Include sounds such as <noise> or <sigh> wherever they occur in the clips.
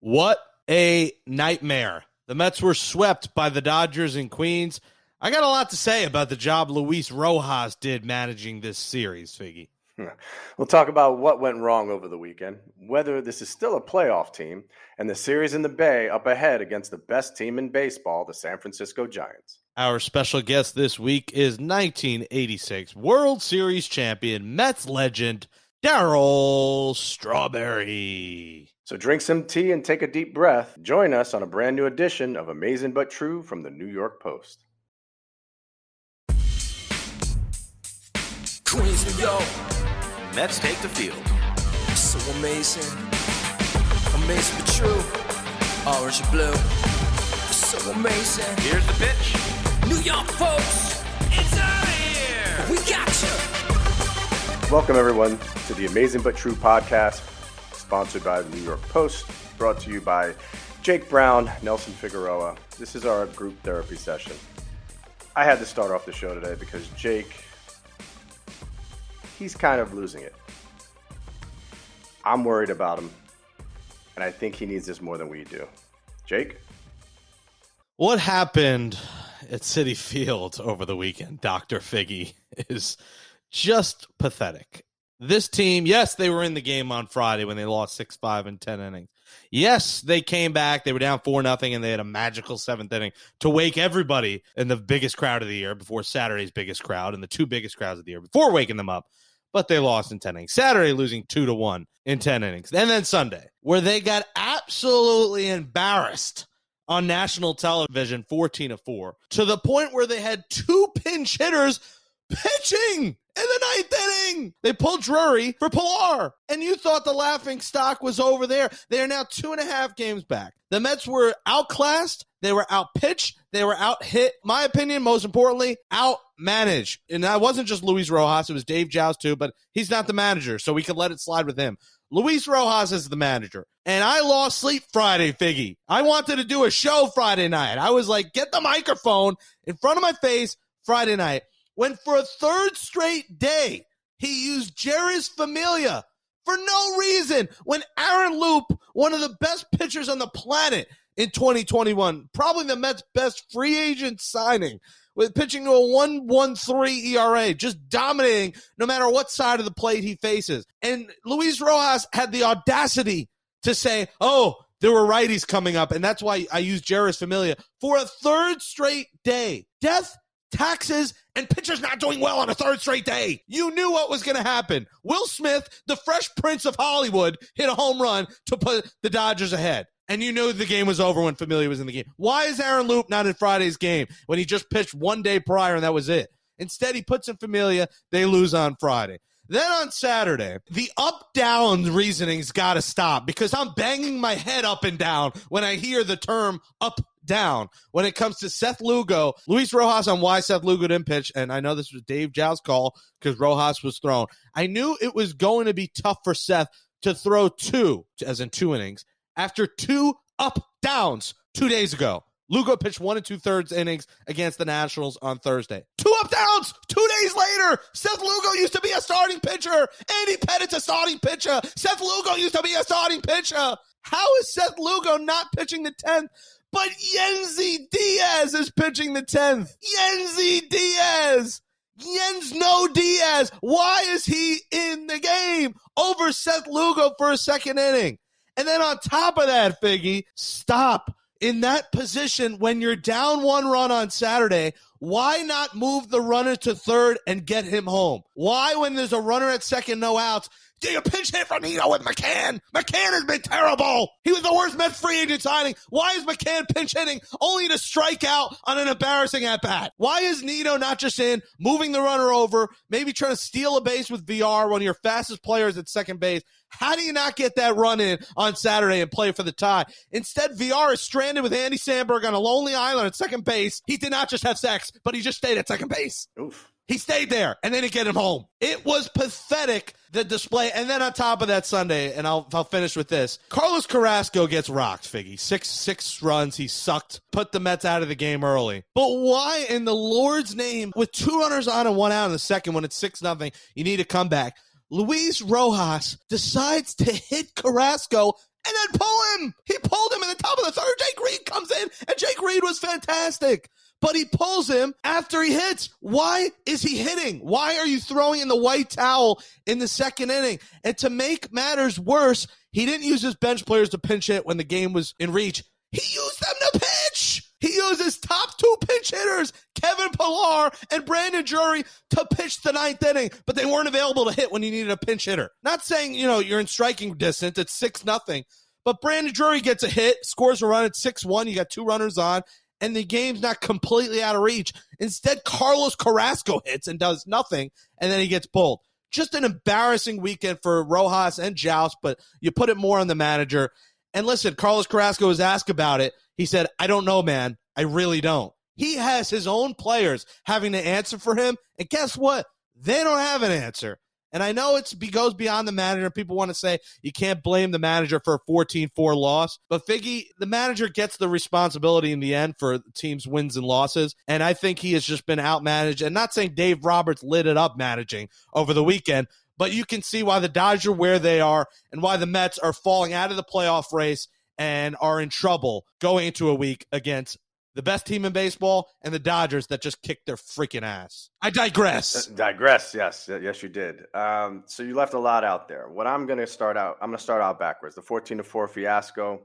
What a nightmare. The Mets were swept by the Dodgers in Queens. I got a lot to say about the job Luis Rojas did managing this series, Figgy. <laughs> We'll talk about what went wrong over the weekend, whether this is still a playoff team, and the series in the Bay up ahead against the best team in baseball, the San Francisco Giants. Our special guest this week is 1986 World Series champion, Mets legend, Darryl Strawberry. So drink some tea and take a deep breath. Join us on a brand new edition of Amazing But True from the New York Post. Queens, New York, Mets take the field. so amazing. Amazing but true. Orange and blue, so amazing. Here's the pitch. New York folks, It's out of here. we got you. Welcome, everyone, to the Amazing But True podcast, sponsored by the New York Post, brought to you by Jake Brown, Nelson Figueroa. This is our group therapy session. I had to start off the show today because Jake, he's kind of losing it. I'm worried about him, and I think he needs this more than we do. Jake? What happened at Citi Field over the weekend, Dr. Figgy, is just pathetic. This team, yes, they were in the game on Friday when they lost 6 5 in 10 innings. Yes, they came back. They were down 4 nothing, and they had a magical seventh inning to wake everybody in the biggest crowd of the year before Saturday's biggest crowd and the two biggest crowds of the year before waking them up. But they lost in 10 innings. Saturday losing 2 to 1 in 10 innings. And then Sunday, where they got absolutely embarrassed on national television 14 to 4 to the point where they had two pinch hitters pitching in the ninth inning. They pulled Drury for Pillar, and you thought the laughing stock was over there. They are now two and a half games back. The Mets were outclassed, they were outpitched, they were out hit. My opinion, most importantly, outmanaged. And that wasn't just Luis Rojas, it was Dave Jauss too, but he's not the manager, so we could let it slide with him. Luis Rojas is the manager. And I lost sleep Friday, Figgy. I wanted to do a show Friday night. I was like, get the microphone in front of my face Friday night. When for a third straight day, he used Jeurys Familia for no reason. When Aaron Loup, one of the best pitchers on the planet in 2021, probably the Mets' best free agent signing, with pitching to a 113 ERA, just dominating no matter what side of the plate he faces. And Luis Rojas had the audacity to say, oh, there were righties coming up, and that's why I used Jeurys Familia for a third straight day. Death, taxes, and pitchers not doing well on a third straight day. You knew what was going to happen. Will Smith, the fresh prince of Hollywood, hit a home run to put the Dodgers ahead. And you knew the game was over when Familia was in the game. Why is Aaron Loup not in Friday's game when he just pitched one day prior and that was it? Instead, he puts in Familia. They lose on Friday. Then on Saturday, the up down reasoning's got to stop because I'm banging my head up and down when I hear the term up down when it comes to Seth Lugo. Luis Rojas on why Seth Lugo didn't pitch, and I know this was Dave Jauss's call because Rojas was thrown. I knew it was going to be tough for Seth to throw two, as in two innings, after two up downs two days ago. Lugo pitched one and two thirds innings against the Nationals on Thursday. Two up downs two days later. Seth Lugo used to be a starting pitcher. Andy Pettitte's a starting pitcher. Seth Lugo used to be a starting pitcher. How is Seth Lugo not pitching the 10th? But Yennsy Diaz is pitching the 10th. Yennsy Diaz. Jens No Diaz. Why is he in the game over Seth Lugo for a second inning? And then on top of that, Figgy, stop. In that position, when you're down one run on Saturday, why not move the runner to third and get him home? Why, when there's a runner at second, no outs, you pinch hit from Nido with McCann? McCann has been terrible. He was the worst Mets free agent signing. Why is McCann pinch hitting only to strike out on an embarrassing at bat? Why is Nido not just in, moving the runner over, maybe trying to steal a base with VR, one of your fastest players at second base? How do you not get that run in on Saturday and play for the tie? Instead, VR is stranded with Andy Samberg on a lonely island at second base. He did not just have sex, but he just stayed at second base. Oof. He stayed there and then he get him home. It was pathetic, the display. And then on top of that Sunday, and I'll, I'll finish with this Carlos Carrasco gets rocked, Figgy. Six, six runs. He sucked, put the Mets out of the game early. But why in the Lord's name, with two runners on and one out in the second when it's 6 nothing, you need a comeback? Luis Rojas decides to hit Carrasco and then pull him. He pulled him in the top of the third. Jake Reed comes in, and Jake Reed was fantastic. But he pulls him after he hits. Why is he hitting? Why are you throwing in the white towel in the second inning? And to make matters worse, he didn't use his bench players to pinch hit when the game was in reach. He used them to pitch. He used his top two pinch hitters, Kevin Pillar and Brandon Drury, to pitch the ninth inning, but they weren't available to hit when you needed a pinch hitter. Not saying, you know, you're in striking distance, it's 6 nothing, but Brandon Drury gets a hit, scores a run at 6 1. You got two runners on, and the game's not completely out of reach. Instead, Carlos Carrasco <laughs> hits and does nothing, and then he gets pulled. Just an embarrassing weekend for Rojas and Jauss, but you put it more on the manager. And listen, Carlos Carrasco was asked about it. He said, I don't know, man. I really don't. He has his own players having to answer for him. And guess what? They don't have an answer. And I know it goes beyond the manager. People want to say you can't blame the manager for a 14 4 loss. But Figgy, the manager gets the responsibility in the end for the team's wins and losses. And I think he has just been outmanaged. And not saying Dave Roberts lit it up managing over the weekend, but you can see why the Dodgers are where they are and why the Mets are falling out of the playoff race and are in trouble going into a week against the best team in baseball and the Dodgers that just kicked their freaking ass. I digress. Uh, digress, yes, yes, you did. Um, so you left a lot out there. What I'm going to start out, I'm going to start out backwards. The 14 to four fiasco,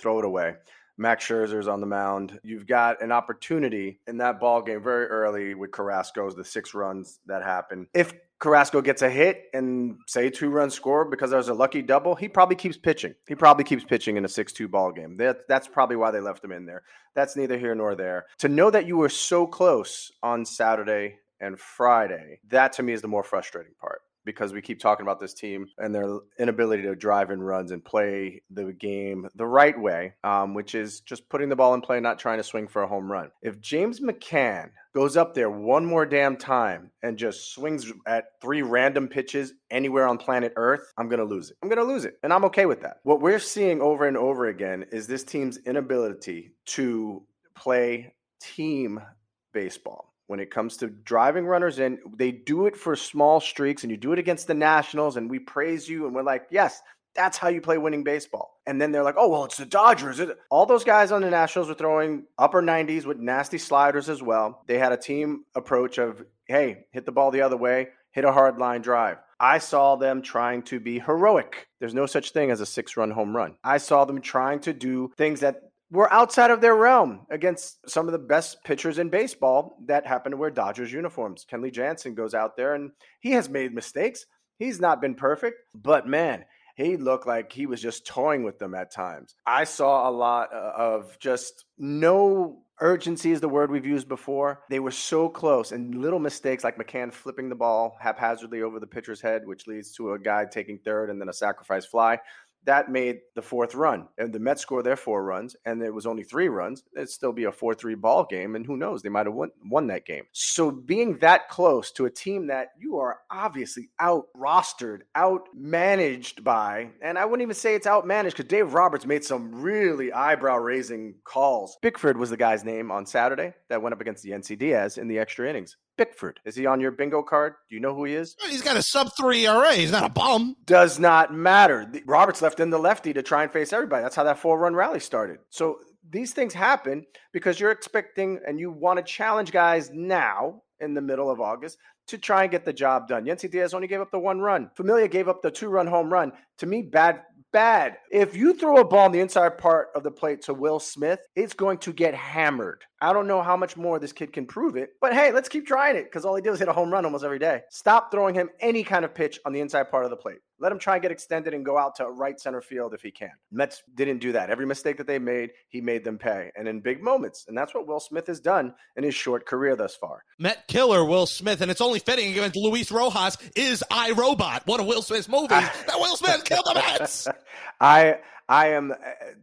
throw it away. Max Scherzer's on the mound. You've got an opportunity in that ball game very early with Carrasco's the six runs that happen. If Carrasco gets a hit and say two runs score because there's a lucky double, he probably keeps pitching. He probably keeps pitching in a 6 2 ball game. That, that's probably why they left him in there. That's neither here nor there. To know that you were so close on Saturday and Friday, that to me is the more frustrating part because we keep talking about this team and their inability to drive in runs and play the game the right way, um, which is just putting the ball in play, not trying to swing for a home run. If James McCann goes up there one more damn time and just swings at three random pitches anywhere on planet Earth, I'm going to lose it. I'm going to lose it. And I'm okay with that. What we're seeing over and over again is this team's inability to play team baseball when it comes to driving runners in. They do it for small streaks, and you do it against the Nationals, and we praise you, and we're like, yes, that's how you play winning baseball. And then they're like, oh, well, it's the Dodgers. All those guys on the Nationals were throwing upper 90s with nasty sliders as well. They had a team approach of, hey, hit the ball the other way, hit a hard line drive. I saw them trying to be heroic. There's no such thing as a six run home run. I saw them trying to do things that were outside of their realm against some of the best pitchers in baseball that happen to wear Dodgers uniforms. Kenley Jansen goes out there and he has made mistakes. He's not been perfect, but man, he looked like he was just toying with them at times. I saw a lot uh, of just no urgency is the word we've used before. They were so close and little mistakes like McCann flipping the ball haphazardly over the pitcher's head, which leads to a guy taking third and then a sacrifice fly that made the fourth run. And the Mets score their four runs, and it was only three runs. It'd still be a 4 3 ball game, and who knows? They might have won, won that game. So being that close to a team that you are obviously out rostered, out managed by, and I wouldn't even say it's out managed because Dave Roberts made some really eyebrow raising calls. Bickford was the guy's name on Saturday that went up against the Yennsy Diaz in the extra innings. Bickford. Is he on your bingo card? Do you know who he is? He's got a sub three ERA. He's not a bum. Does not matter. Roberts left in the lefty to try and face everybody. That's how that four run rally started. So these things happen because you're expecting and you want to challenge guys now in the middle of August to try and get the job done. Yennsy Diaz only gave up the one run. Familia gave up the two run home run. To me, bad bad. If you throw a ball in the inside part of the plate to Will Smith, it's going to get hammered. I don't know how much more this kid can prove it, but hey, let's keep trying it because all he did was hit a home run almost every day. Stop throwing him any kind of pitch on the inside part of the plate. Let him try and get extended and go out to right center field if he can. Mets didn't do that. Every mistake that they made, he made them pay, and in big moments. And that's what Will Smith has done in his short career thus far. Met killer Will Smith, and it's only fitting against Luis Rojas is I Robot, one of Will Smith's movies. <laughs> that Will Smith killed the Mets. <laughs> I I am uh,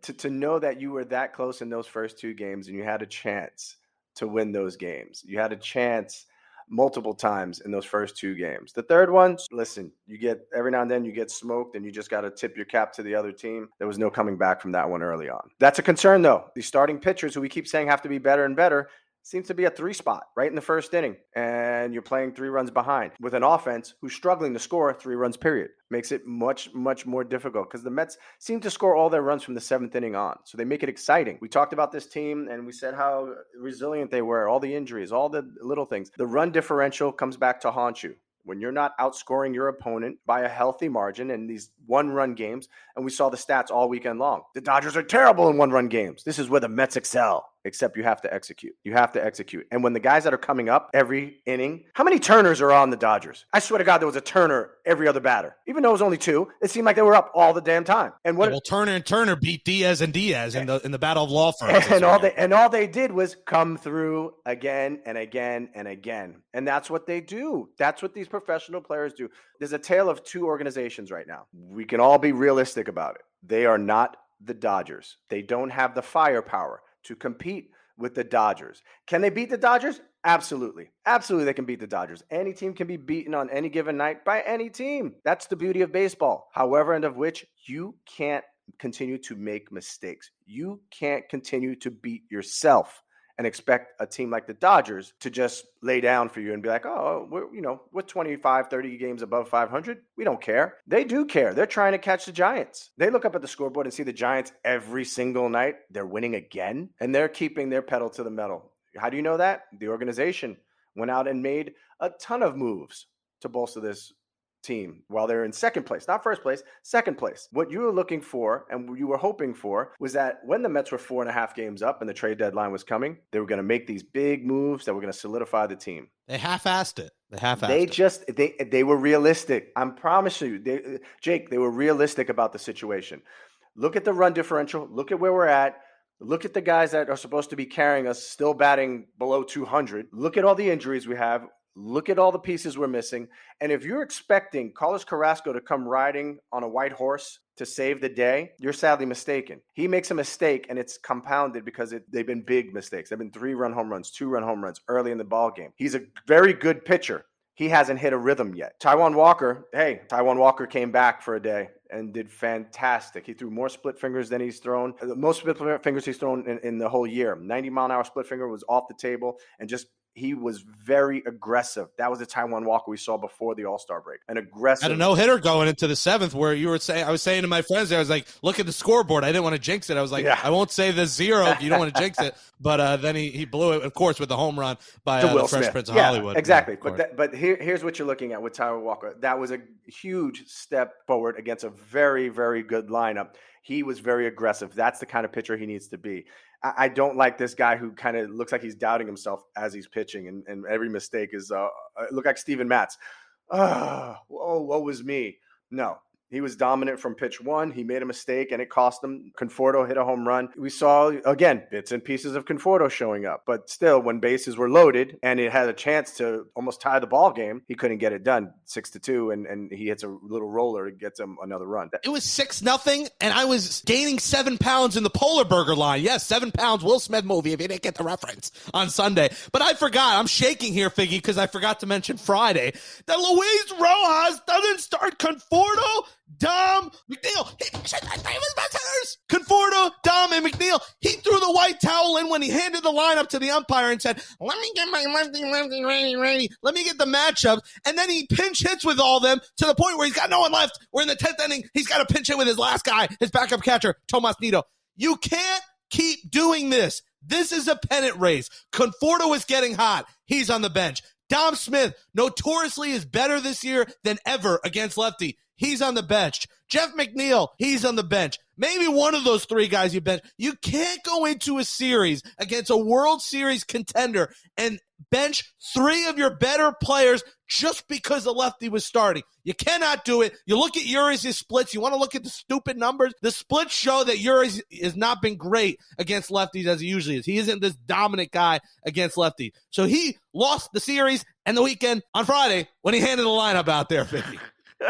to to know that you were that close in those first two games, and you had a chance to win those games. You had a chance multiple times in those first two games. The third one, listen, you get every now and then you get smoked and you just got to tip your cap to the other team. There was no coming back from that one early on. That's a concern though. These starting pitchers who we keep saying have to be better and better seems to be a three spot right in the first inning, and you're playing three runs behind with an offense who's struggling to score three runs, period. Makes it much, much more difficult because the Mets seem to score all their runs from the seventh inning on. So they make it exciting. We talked about this team and we said how resilient they were, all the injuries, all the little things. The run differential comes back to haunt you when you're not outscoring your opponent by a healthy margin in these one run games, and we saw the stats all weekend long. The Dodgers are terrible in one run games. This is where the Mets excel except you have to execute. You have to execute. And when the guys that are coming up every inning, how many turners are on the Dodgers? I swear to God, there was a turner every other batter. Even though it was only two, it seemed like they were up all the damn time. And what? Yeah, well, Turner and Turner beat Diaz and Diaz in the in the battle of law firms. And all they and all they did was come through again and again and again. And that's what they do. That's what these professional players do. There's a tale of two organizations right now. We can all be realistic about it. They are not the Dodgers. They don't have the firepower to compete with the Dodgers. Can they beat the Dodgers? Absolutely. Absolutely, they can beat the Dodgers. Any team can be beaten on any given night by any team. That's the beauty of baseball. However, and of which you can't continue to make mistakes. You can't continue to beat yourself and expect a team like the Dodgers to just lay down for you and be like, oh, we're, you know, we're 25, 30 games above 500. We don't care. They do care. They're trying to catch the Giants. They look up at the scoreboard and see the Giants every single night. They're winning again, and they're keeping their pedal to the metal. How do you know that? The organization went out and made a ton of moves to bolster this team while they're in second place, not first place, second place. What you were looking for and what you were hoping for was that when the Mets were four and a half games up and the trade deadline was coming, they were going to make these big moves that were going to solidify the team. They half-assed it. They half-assed They it. just they they were realistic. I'm promising you, they, Jake, they were realistic about the situation. Look at the run differential. Look at where we're at. Look at the guys that are supposed to be carrying us still batting below 200. Look at all the injuries we have. Look at all the pieces we're missing. And if you're expecting Carlos Carrasco to come riding on a white horse to save the day, you're sadly mistaken. He makes a mistake and it's compounded because it, they've been big mistakes. They've been three run home runs, two run home runs early in the ball game. He's a very good pitcher. He hasn't hit a rhythm yet. Taijuan Walker, hey, Taijuan Walker came back for a day and did fantastic. He threw more split fingers than he's thrown, the most split fingers he's thrown in, in the whole year. 90 mile an hour split finger was off the table and just he was very aggressive. That was the Taijuan Walker we saw before the All Star break. An aggressive. Had a no hitter going into the seventh, where you were saying, I was saying to my friends, I was like, look at the scoreboard. I didn't want to jinx it. I was like, Yeah. I won't say the zero. You don't want to jinx it. <laughs> But uh, then he, he blew it, of course, with the home run by uh, Will the Fresh Smith. Prince of yeah, Hollywood. Exactly. Yeah, but that, but here, here's what you're looking at with Taijuan Walker. That was a huge step forward against a very, very good lineup. He was very aggressive. That's the kind of pitcher he needs to be. I, don't like this guy who kind of looks like he's doubting himself as he's pitching, and, and every mistake is uh, uh, look like Steven Matz. Oh, what was me? No, he was dominant from pitch one. He made a mistake and it cost him. Conforto hit a home run. We saw, again, bits and pieces of Conforto showing up. But still, when bases were loaded and it had a chance to almost tie the ball game, he couldn't get it done six to two. And, and he hits a little roller to get him another run. It was six nothing, and I was gaining seven pounds in the Polar Burger line. Yes, seven pounds. Will Smith movie. If you didn't get the reference on Sunday, but I forgot. I'm shaking here, Figgy, because I forgot to mention Friday that Luis Rojas doesn't start Conforto, Dom, McNeil. Conforto, Dom, and McNeil. He threw the white towel in when he handed the lineup to the umpire and said, "Let me get my lefty, lefty, righty, righty. Let me get the matchup." And then he pinch hits with all them to the point where he's got no one left. We're in the tenth inning. He's got to pinch hit with his last guy, his backup catcher, Tomas Nido. You can't keep doing this. This is a pennant race. Conforto is getting hot. He's on the bench. Dom Smith notoriously is better this year than ever against lefty. He's on the bench. Jeff McNeil, he's on the bench. Maybe one of those three guys you bench. You can't go into a series against a World Series contender and bench three of your better players just because the lefty was starting. You cannot do it. You look at Urias' splits. You want to look at the stupid numbers. The splits show that Urias has not been great against lefties as he usually is. He isn't this dominant guy against lefties. So he lost the series and the weekend on Friday when he handed the lineup out there, 50. <laughs>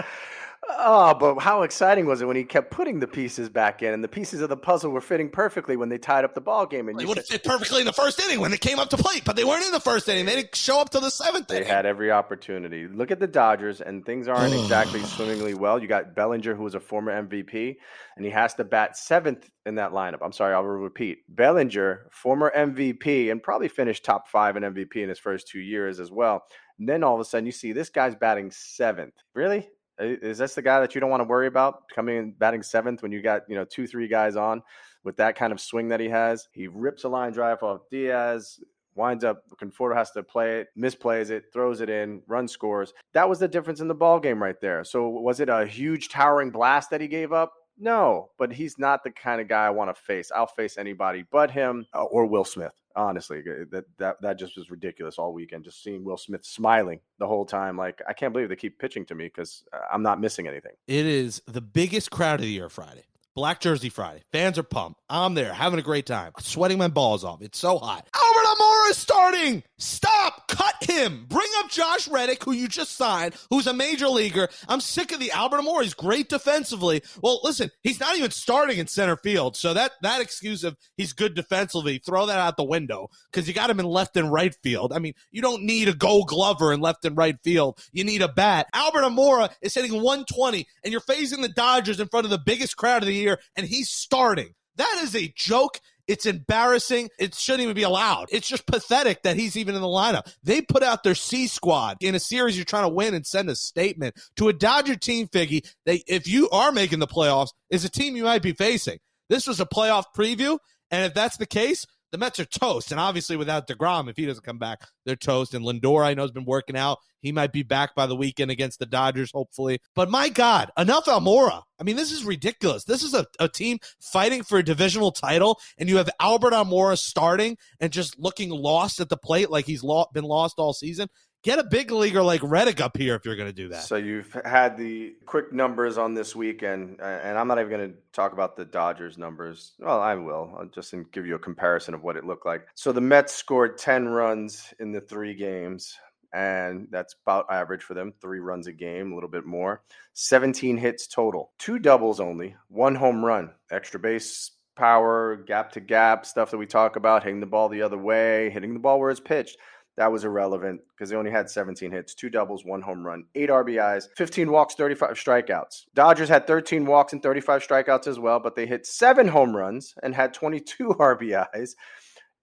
Oh, but how exciting was it when he kept putting the pieces back in, and the pieces of the puzzle were fitting perfectly when they tied up the ball game. And They you would have fit perfectly in the first inning when they came up to plate, but they weren't in the first inning. They didn't show up till the seventh They inning. had every opportunity. Look at the Dodgers, and things aren't exactly swimmingly well. You got Bellinger, who was a former MVP, and he has to bat seventh in that lineup. I'm sorry, I'll repeat. Bellinger, former MVP, and probably finished top five in MVP in his first two years as well. And then all of a sudden, you see this guy's batting seventh. Really? I- Is this the guy that you don't want to worry about coming in batting seventh when you got you know two, three guys on with that kind of swing that he has? He rips a line drive off Diaz, winds up Conforto has to play it, misplays it, throws it in, run scores. That was the difference in the ball game right there. So was it a huge towering blast that he gave up? No, but he's not the kind of guy I want to face. I'll face anybody but him uh, or Will Smith. Honestly, uh, that that that just was ridiculous all weekend. Just seeing Will Smith smiling the whole time, like I can't believe they keep pitching to me because I'm not missing anything. It is the biggest crowd of the year Friday. Black Jersey Friday. Fans are pumped. I'm there having a great time. Sweating my balls off. It's so hot. Albert Almora is starting. Stop. Cut him. Bring up Josh Reddick, who you just signed, who's a major leaguer. I'm sick of the Albert Almora. He's great defensively. Well, listen, he's not even starting in center field. So that that excuse of he's good defensively, throw that out the window because you got him in left and right field. I mean, you don't need a gold glover in left and right field. You need a bat. Albert Almora is hitting 120, and you're facing the Dodgers in front of the biggest crowd of the year, and he's starting. That is a joke. It's embarrassing. It shouldn't even be allowed. It's just pathetic that he's even in the lineup. They put out their C squad in a series you're trying to win and send a statement to a Dodger team, Figgy, that if you are making the playoffs, is a team you might be facing. This was a playoff preview, and if that's the case, the Mets are toast. And obviously, without DeGrom, if he doesn't come back, they're toast. And Lindor, I know, has been working out. He might be back by the weekend against the Dodgers, hopefully. But my God, enough Almora. I mean, this is ridiculous. This is a, a team fighting for a divisional title, and you have Albert Almora starting and just looking lost at the plate like he's lo- been lost all season. Get a big leaguer like Reddick up here if you're going to do that. So you've had the quick numbers on this weekend, and I'm not even going to talk about the Dodgers numbers. Well, I will. I'll just give you a comparison of what it looked like. So the Mets scored 10 runs in the three games, and that's about average for them. Three runs a game, a little bit more. 17 hits total, two doubles only, one home run, extra base power, gap to gap stuff that we talk about, hitting the ball the other way, hitting the ball where it's pitched that was irrelevant because they only had 17 hits, two doubles, one home run, eight RBIs, 15 walks, 35 strikeouts. Dodgers had 13 walks and 35 strikeouts as well, but they hit seven home runs and had 22 <laughs> RBIs,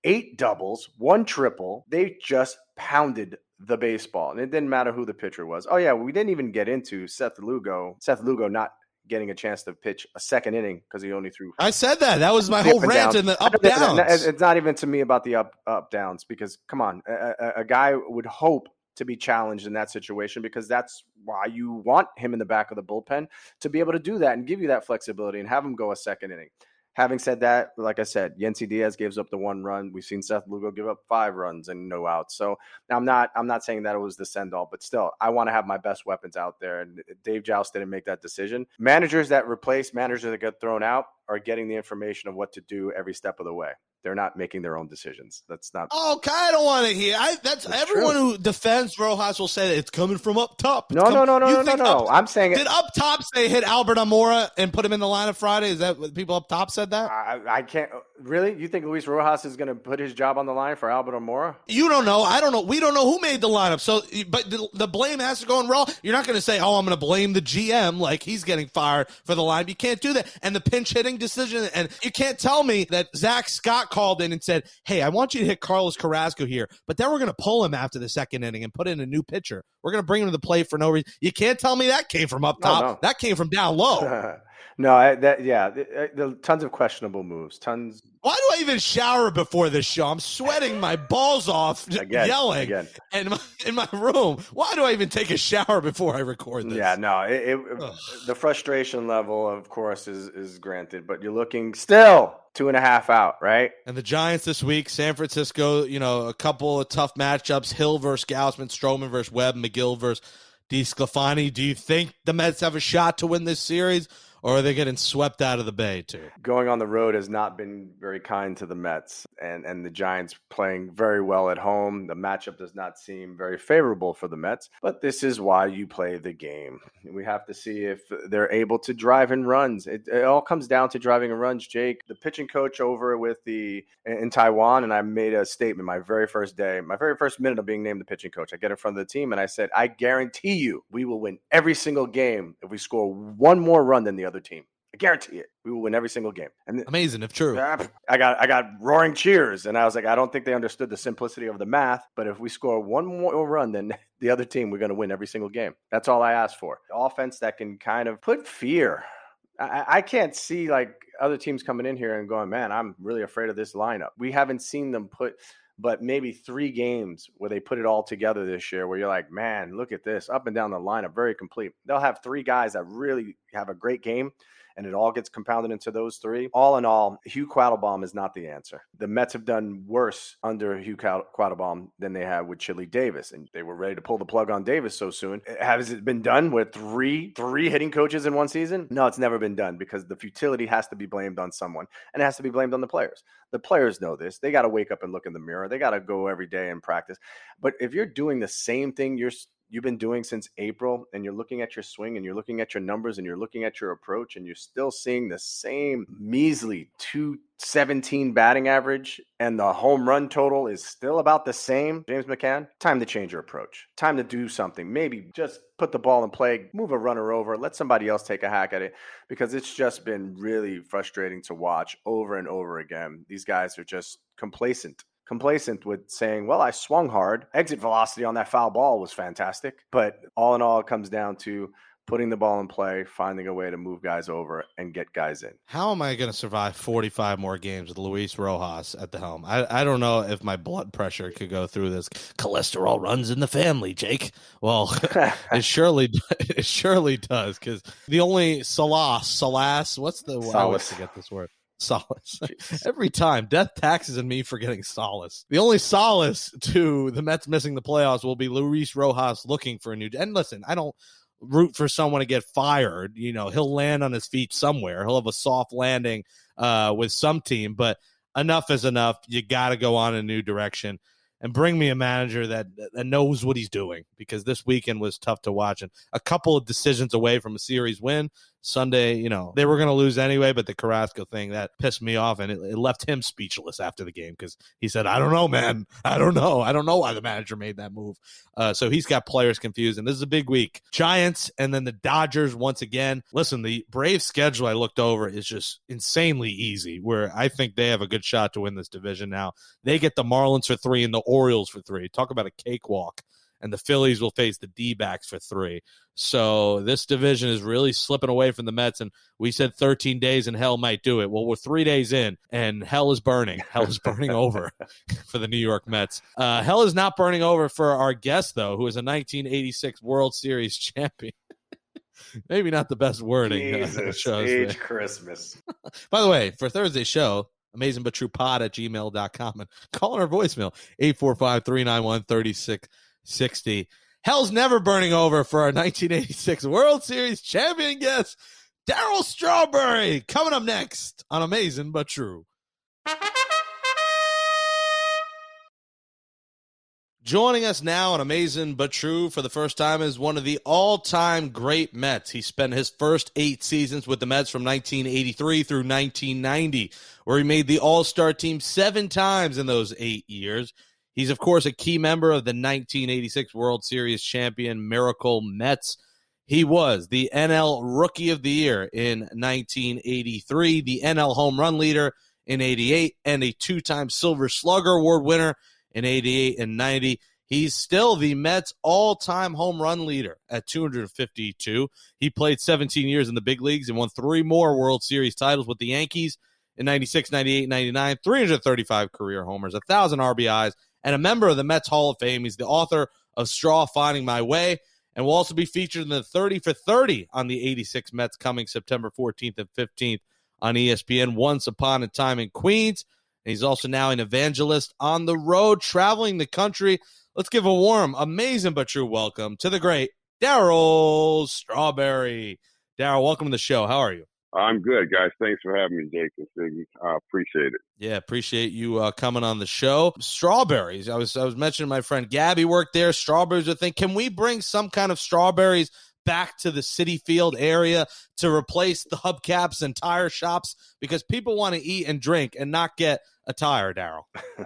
eight doubles, one triple. They just pounded the baseball, and it didn't matter who the pitcher was. Oh yeah, we didn't even get into Seth Lugo. Seth Lugo not getting a chance to pitch a second inning because he only threw I said that. That was my whole rant downs. in the up downs. It's not even to me about the up up downs because come on, a, a guy would hope to be challenged in that situation because that's why you want him in the back of the bullpen to be able to do that and give you that flexibility and have him go a second inning. Having said that, like I said, Yennsy Diaz gives up the one run. We've seen Seth Lugo give up five runs and no outs. So I'm not I'm not saying that it was the send all, but still, I want to have my best weapons out there. And uh, Dave Jauss didn't make that decision. Managers that replace managers that get thrown out are getting the information of what to do every step of the way. They're not making their own decisions. That's not. Oh, Okay, I don't want to hear. I, that's, That's everyone true. who defends Rojas will say that it's coming from up top. No, no, no, no, You no, no, no. I'm saying it. did up top say hit Albert Almora and put him in the line of Friday? Is that what people up top said that? I, I can't really. You think Luis Rojas is going to put his job on the line for Albert Almora? You don't know. I don't know. We don't know who made the lineup. So, but the, the blame has to go on Raw. You're not going to say, "Oh, I'm going to blame the GM," like he's getting fired for the line. You can't do that. And the pinch hitting decision, and you can't tell me that Zack Scott called in and said, "Hey, I want you to hit Carlos Carrasco here, but then we're going to pull him after the second inning and put in a new pitcher. We're going to bring him to the plate for no reason." You can't tell me that came from up No, top. no. That came from down low. <laughs> no, I, that yeah, the, uh, the, tons of questionable moves. Tons Why do I even shower before this show? I'm sweating my balls off <laughs> again, yelling. again. in my, <laughs> in my room. Why do I even take a shower before I record this? Yeah, no, it, it, the frustration level, of course, is is granted, but you're looking still two and a half out, right? And the Giants this week, San Francisco, you know, a couple of tough matchups: Hill versus Gausman, Stroman versus Webb, Megill versus DeSclafani. Do you think the Mets have a shot to win this series, or are they getting swept out of the bay too? Going on the road has not been very kind to the Mets, and and the Giants playing very well at home. The matchup does not seem very favorable for the Mets, but this is why you play the game. We have to see if they're able to drive in runs. It, it all comes down to driving in runs. Jake, the pitching coach over with the in Taiwan, and I made a statement my very first day, my very first minute of being named the pitching coach. I get in front of the team and I said, I guarantee you, we will win every single game if we score one more run than the other team. I guarantee it. We will win every single game. And Amazing if true. Ah, I got I got roaring cheers, and I was like, I don't think they understood the simplicity of the math. But if we score one more run than <laughs> the other team, we're going to win every single game. That's all I asked for. Offense that can kind of put fear. I, I can't see like other teams coming in here and going, man, I'm really afraid of this lineup. We haven't seen them put but maybe three games where they put it all together this year where you're like, man, look at this up and down the lineup, very complete. They'll have three guys that really have a great game and it all gets compounded into those three. All in all, Hugh Quattlebaum is not the answer. The Mets have done worse under Hugh Quattlebaum than they have with Chili Davis, and they were ready to pull the plug on Davis so soon. Uh, has it been done with three three hitting coaches in one season? No, it's never been done because the futility has to be blamed on someone, and it has to be blamed on the players. The players know this. They got to wake up and look in the mirror. They got to go every day and practice. But if you're doing the same thing you're you've been doing since April and you're looking at your swing and you're looking at your numbers and you're looking at your approach and you're still seeing the same measly 217 batting average and the home run total is still about the same, James McCann, time to change your approach. Time to do something. Maybe just put the ball in play, move a runner over, let somebody else take a hack at it because it's just been really frustrating to watch over and over again. These guys are just complacent complacent with saying, well, I swung hard. Exit velocity on that foul ball was fantastic. But all in all, it comes down to putting the ball in play, finding a way to move guys over and get guys in. How am I going to survive 45 more games with Luis Rojas at the helm? I, I don't know if my blood pressure could go through this. Cholesterol runs in the family, Jake. Well, <laughs> <laughs> it surely it surely does because the only solace, solace, what's the solace to get this word? Solace <laughs> every time. Death taxes and me for getting solace. The only solace to the Mets missing the playoffs will be Luis Rojas looking for a new. And listen, I don't root for someone to get fired. You know, he'll land on his feet somewhere. He'll have a soft landing uh, with some team, but enough is enough. You got to go on a new direction and bring me a manager that that knows what he's doing because this weekend was tough to watch and a couple of decisions away from a series win. Sunday, you know, they were going to lose anyway, but the Carrasco thing that pissed me off and it, it left him speechless after the game because he said, I don't know, man. I don't know. I don't know why the manager made that move. Uh, so he's got players confused. And this is a big week. Giants and then the Dodgers once again. Listen, the Brave schedule I looked over is just insanely easy, where I think they have a good shot to win this division now. They get the Marlins for three and the Orioles for three. Talk about a cakewalk and the Phillies will face the D backs for three. So this division is really slipping away from the Mets. And we said 13 days and hell might do it. Well, we're three days in and hell is burning. <laughs> Hell is burning over <laughs> for the New York Mets. Uh, hell is not burning over for our guest, though, who is a 1986 World Series <laughs> champion. Maybe not the best wording. Uh, Jesus, uh, age Christmas. By the way, for Thursday's show, amazing but true pod at gmail.com and call our voicemail 845 391 60. Hell's never burning over for our 1986 World Series champion guest, Darryl Strawberry, coming up next on Amazing But True. Joining us now on Amazing But True for the first time is one of the all time great Mets. He spent his first eight seasons with the Mets from 1983 through 1990, where he made the All Star team seven times in those eight years. He's, of course, a key member of the 1986 World Series champion Miracle Mets. He was the NL Rookie of the Year in 1983, the NL Home Run Leader in 88, and a two time Silver Slugger Award winner in 88 and 90. He's still the Mets all time home run leader at 252. He played 17 years in the big leagues and won three more World Series titles with the Yankees in 96, 98, 99, 335 career homers, 1,000 RBIs, and a member of the Mets Hall of Fame. He's the author of Straw Finding My Way and will also be featured in the 30 for 30 on the 86 Mets coming September 14th and 15th on ESPN Once Upon a Time in Queens. And he's also now an evangelist on the road, traveling the country. Let's give a warm, amazing, but true welcome to the great Darryl Strawberry. Darryl, welcome to the show. How are you? I'm good, guys. Thanks for having me, Jake and Figgy. I appreciate it. Yeah, appreciate you uh, coming on the show. Strawberries. I was I was mentioning my friend Gabby worked there. Strawberries I think Can we bring some kind of strawberries back to the Citi Field area to replace the hubcaps and tire shops because people want to eat and drink and not get a tire, Darryl. <laughs>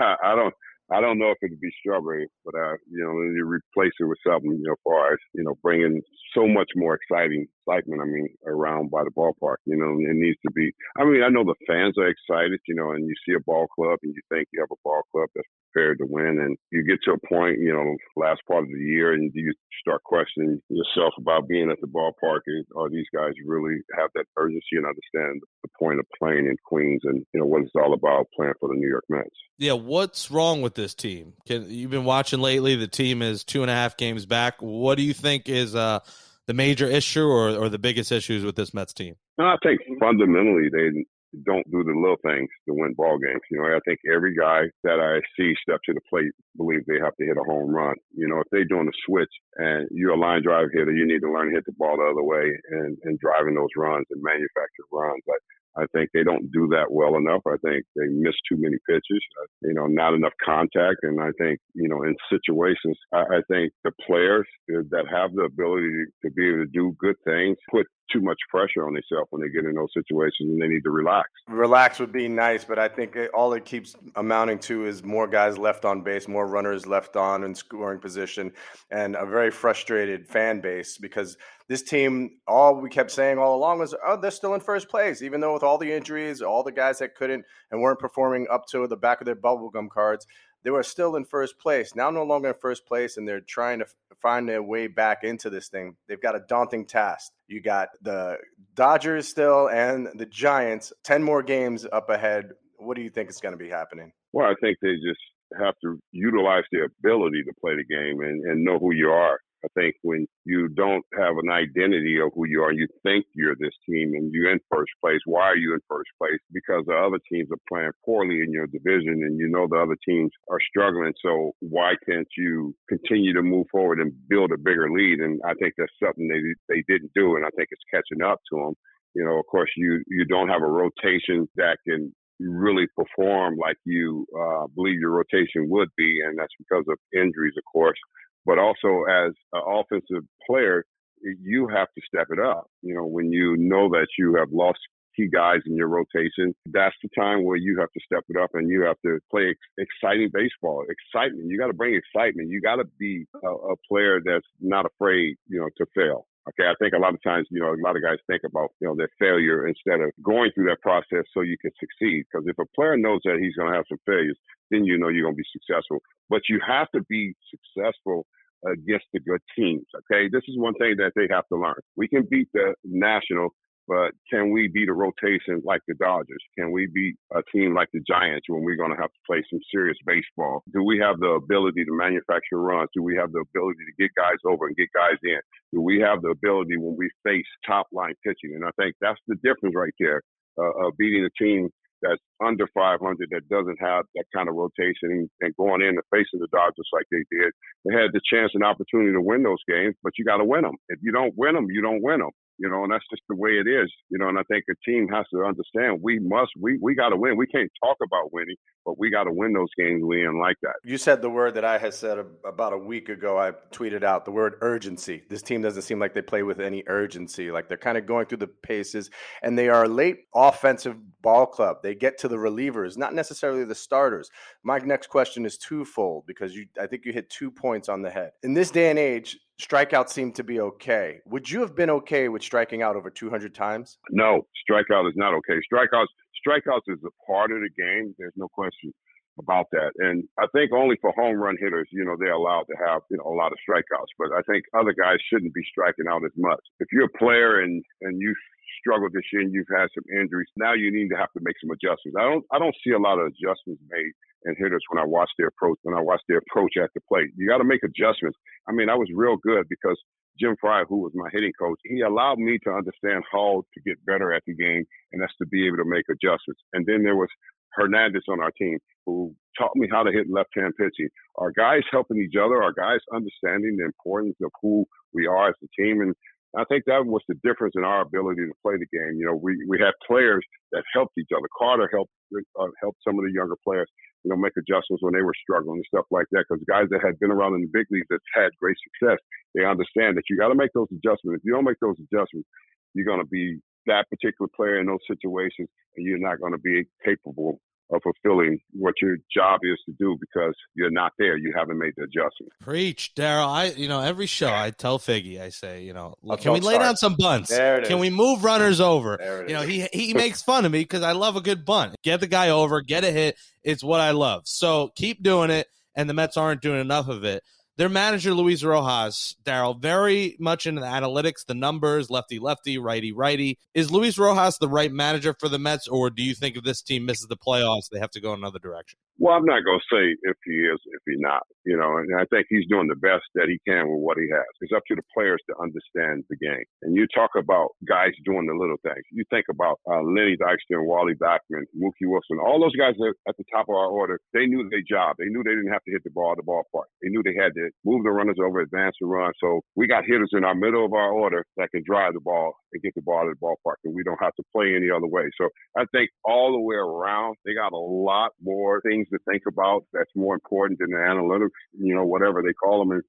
I don't I don't know if it'd be strawberry, but uh, you know, you replace it with something, you know, far as you know, bringing so much more exciting excitement. I mean, around by the ballpark, you know, it needs to be. I mean, I know the fans are excited, you know, and you see a ball club and you think you have a ball club that's prepared to win, and you get to a point, you know, last part of the year, and you start questioning yourself about being at the ballpark. Are these guys really have that urgency and understand point of playing in Queens and you know what it's all about playing for the New York Mets? Yeah, what's wrong with this team? Can, you've been watching lately. The team is two and a half games back. What do you think is uh, the major issue or, or the biggest issues with this Mets team? No, I think fundamentally they don't do the little things to win ball games. You know, I think every guy that I see step to the plate believes they have to hit a home run. You know, if they're doing a switch and you're a line drive hitter, you need to learn to hit the ball the other way and, and driving those runs and manufacture runs. But I think they don't do that well enough. I think they miss too many pitches, uh, you know, not enough contact. And I think, you know, in situations, I, I think the players that have the ability to be able to do good things put too much pressure on themselves when they get in those situations and they need to relax. Relax would be nice, but I think all it keeps amounting to is more guys left on base, more runners left on in scoring position, and a very frustrated fan base because this team, all we kept saying all along was, oh, they're still in first place, even though with all the injuries, all the guys that couldn't and weren't performing up to the back of their bubblegum cards, they were still in first place. Now, no longer in first place, and they're trying to find their way back into this thing. They've got a daunting task. You got the Dodgers still and the Giants, 10 more games up ahead. What do you think is going to be happening? Well, I think they just have to utilize their ability to play the game and, and know who you are. I think when you don't have an identity of who you are, you think you're this team and you're in first place. Why are you in first place? Because the other teams are playing poorly in your division and you know the other teams are struggling. So why can't you continue to move forward and build a bigger lead? And I think that's something they, they didn't do. And I think it's catching up to them. You know, of course, you, you don't have a rotation that can really perform like you uh, believe your rotation would be, and that's because of injuries, of course but also as an offensive player, you have to step it up. You know, when you know that you have lost key guys in your rotation, that's the time where you have to step it up and you have to play exciting baseball. Excitement. You got to bring excitement. You got to be a, a player that's not afraid, you know, to fail. Okay, I think a lot of times, you know, a lot of guys think about, you know, their failure instead of going through that process so you can succeed. Because if a player knows that he's going to have some failures, then you know you're going to be successful. But you have to be successful against the good teams. Okay, this is one thing that they have to learn. We can beat the National, but can we beat a rotation like the Dodgers? Can we beat a team like the Giants when we're going to have to play some serious baseball? Do we have the ability to manufacture runs? Do we have the ability to get guys over and get guys in? Do we have the ability when we face top line pitching? And I think that's the difference right there uh, of beating a team that's under 500 that doesn't have that kind of rotation and going in face of the Dodgers like they did. They had the chance and opportunity to win those games, but you got to win them. If you don't win them, you don't win them you know, and that's just the way it is, you know. And I think a team has to understand we must, we we got to win. We can't talk about winning, but we got to win those games. We ain't like that. You said the word that I had said about a week ago. I tweeted out the word urgency. This team doesn't seem like they play with any urgency. Like they're kind of going through the paces, and they are a late offensive ball club. They get to the relievers, not necessarily the starters. My next question is twofold because you, I think you hit two points on the head. In this day and age, strikeouts seem to be okay. Would you have been okay with striking out over 200 times? No, strikeout is not okay. Strikeouts, strikeouts is a part of the game. There's no question about that. And I think only for home run hitters, you know, they're allowed to have, you know, a lot of strikeouts. But I think other guys shouldn't be striking out as much. If you're a player and and you struggled this year and you've had some injuries, now you need to have to make some adjustments. I don't I don't see a lot of adjustments made in hitters when I watch their approach when I watch their approach at the plate. You got to make adjustments. I mean, I was real good because Jim Frey, who was my hitting coach, he allowed me to understand how to get better at the game, and that's to be able to make adjustments. And then there was Hernandez on our team who taught me how to hit left-hand pitching. Our guys helping each other, our guys understanding the importance of who we are as a team, and I think that was the difference in our ability to play the game. You know, we, we had players that helped each other. Carter helped uh, helped some of the younger players, you know, make adjustments when they were struggling and stuff like that. Because guys that had been around in the big leagues that's had great success, they understand that you got to make those adjustments. If you don't make those adjustments, you're going to be that particular player in those situations, and you're not going to be capable of fulfilling what your job is to do because you're not there. You haven't made the adjustment. Preach, Darryl. I, you know, every show I tell Figgy, I say, you know, can we lay start. down some bunts? There it Can is. we move runners over? There it You know, is. he he makes fun of me because I love a good bunt. Get the guy over, get a hit. It's what I love. So keep doing it. And the Mets aren't doing enough of it. Their manager, Luis Rojas, Darryl, very much into the analytics, the numbers, lefty lefty, righty righty. Is Luis Rojas the right manager for the Mets, or do you think if this team misses the playoffs, they have to go another direction? Well, I'm not going to say if he is, if he not. You know, and I think he's doing the best that he can with what he has. It's up to the players to understand the game. And you talk about guys doing the little things. You think about uh, Lenny Dykstra, Wally Backman, Mookie Wilson, all those guys at the top of our order. They knew their job. They knew they didn't have to hit the ball at the ballpark. They knew they had to move the runners over, advance the run. So we got hitters in our middle of our order that can drive the ball and get the ball to the ballpark, and we don't have to play any other way. So I think all the way around, they got a lot more things to think about that's more important than the analytics, you know, whatever they call them. And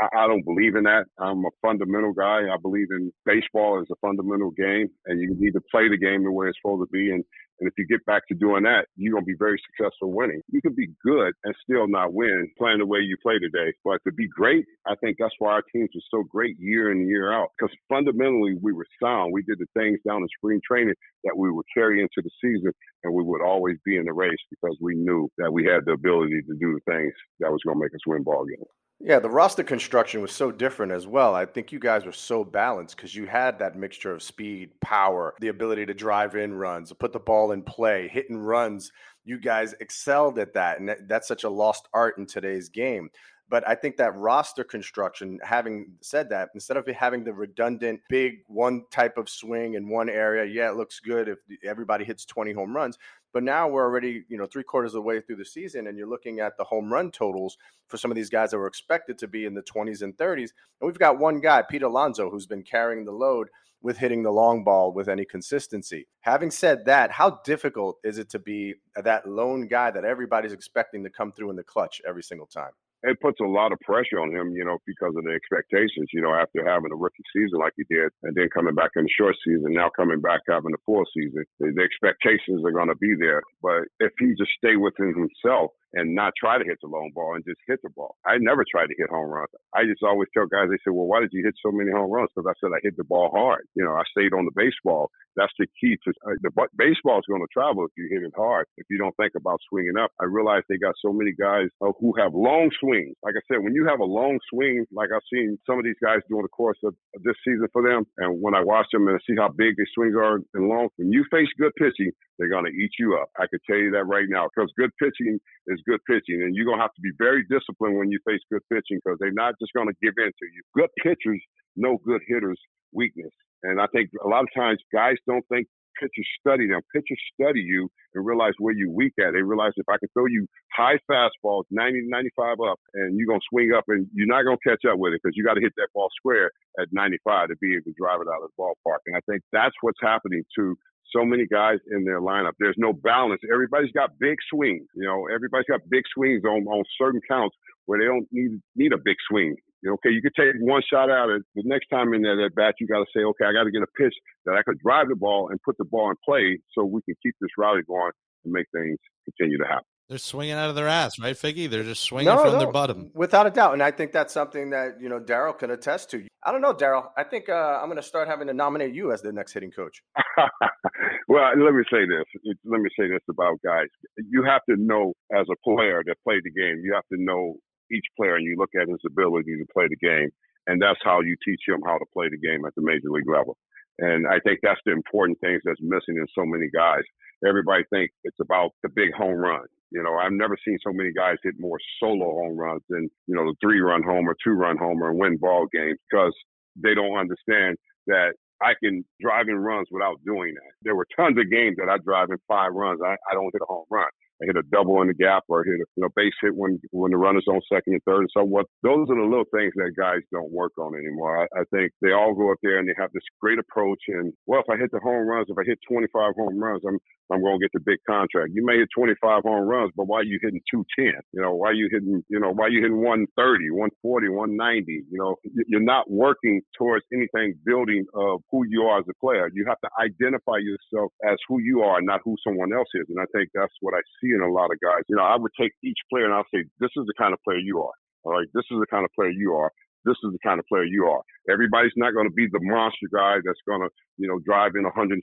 I, I don't believe in that. I'm a fundamental guy. I believe in baseball as a fundamental game, and you need to play the game the way it's supposed to be. And, and if you get back to doing that, you're going to be very successful winning. You can be good and still not win playing the way you play today. But to be great, I think that's why our teams are so great year in and year out. Because fundamentally, we were sound. We did the things down in spring training that we would carry into the season, and we would always be in the race because we knew that we had the ability to do the things that was going to make us win ball games. Yeah, the roster construction was so different as well. I think you guys were so balanced because you had that mixture of speed, power, the ability to drive in runs, put the ball in play, hit and runs. You guys excelled at that, and that's such a lost art in today's game. But I think that roster construction, having said that, instead of having the redundant big one type of swing in one area, yeah, it looks good if everybody hits 20 home runs. But now we're already, you know, three quarters of the way through the season, and you're looking at the home run totals for some of these guys that were expected to be in the 20s and 30s. And we've got one guy, Pete Alonso, who's been carrying the load with hitting the long ball with any consistency. Having said that, how difficult is it to be that lone guy that everybody's expecting to come through in the clutch every single time? It puts a lot of pressure on him, you know, because of the expectations, you know, after having a rookie season like he did, and then coming back in the short season, now coming back having a full season. The, the expectations are going to be there. But if he just stay within himself and not try to hit the long ball and just hit the ball, I never tried to hit home runs. I just always tell guys, they say, well, why did you hit so many home runs? Because I said I hit the ball hard. You know, I stayed on the baseball. That's the key to uh, the baseball is going to travel if you hit it hard. If you don't think about swinging up, I realize they got so many guys uh, who have long swings. Like I said, when you have a long swing, like I've seen some of these guys during the course of, this season for them, and when I watch them and see how big their swings are and long, when you face good pitching, they're going to eat you up. I can tell you that right now because good pitching is good pitching, and you're going to have to be very disciplined when you face good pitching because they're not just going to give in to you. Good pitchers know good hitters' weakness. And I think a lot of times guys don't think pitchers study them. Pitchers study you and realize where you're weak at. They realize if I can throw you high fastballs, 90, to 95 up, and you're going to swing up and you're not going to catch up with it because you got to hit that ball square at 95 to be able to drive it out of the ballpark. And I think that's what's happening to so many guys in their lineup. There's no balance. Everybody's got big swings. You know, everybody's got big swings on, on certain counts where they don't need need a big swing. You know, okay, you could take one shot out of the next time in that at bat, you got to say, okay, I got to get a pitch that I could drive the ball and put the ball in play so we can keep this rally going and make things continue to happen. They're swinging out of their ass, right, Figgy? They're just swinging from their bottom. Without a doubt. And I think that's something that, you know, Darryl can attest to. I don't know, Darryl. I think uh, I'm going to start having to nominate you as the next hitting coach. <laughs> well, let me say this. Let me say this about guys. You have to know as a player that played the game, you have to know each player and you look at his ability to play the game. And that's how you teach him how to play the game at the major league level. And I think that's the important things that's missing in so many guys. Everybody thinks it's about the big home run. You know, I've never seen so many guys hit more solo home runs than, you know, the three run homer, two run homer and win ball games because they don't understand that I can drive in runs without doing that. There were tons of games that I drive in five runs. I, I don't hit a home run. I hit a double in the gap or hit a you know, base hit when when the runner's on second and third. So what those are the little things that guys don't work on anymore. I, I think they all go up there and they have this great approach and well if I hit the home runs, if I hit twenty five home runs, I'm I'm gonna get the big contract. You may hit twenty five home runs, but why are you hitting two ten? You know, why are you hitting you know, why are you hitting 130, 140, 190? You know, you're not working towards anything building of who you are as a player. You have to identify yourself as who you are, not who someone else is. And I think that's what I see in a lot of guys. You know, I would take each player and I'll say, this is the kind of player you are. All right, this is the kind of player you are this is the kind of player you are. Everybody's not going to be the monster guy that's going to, you know, drive in 125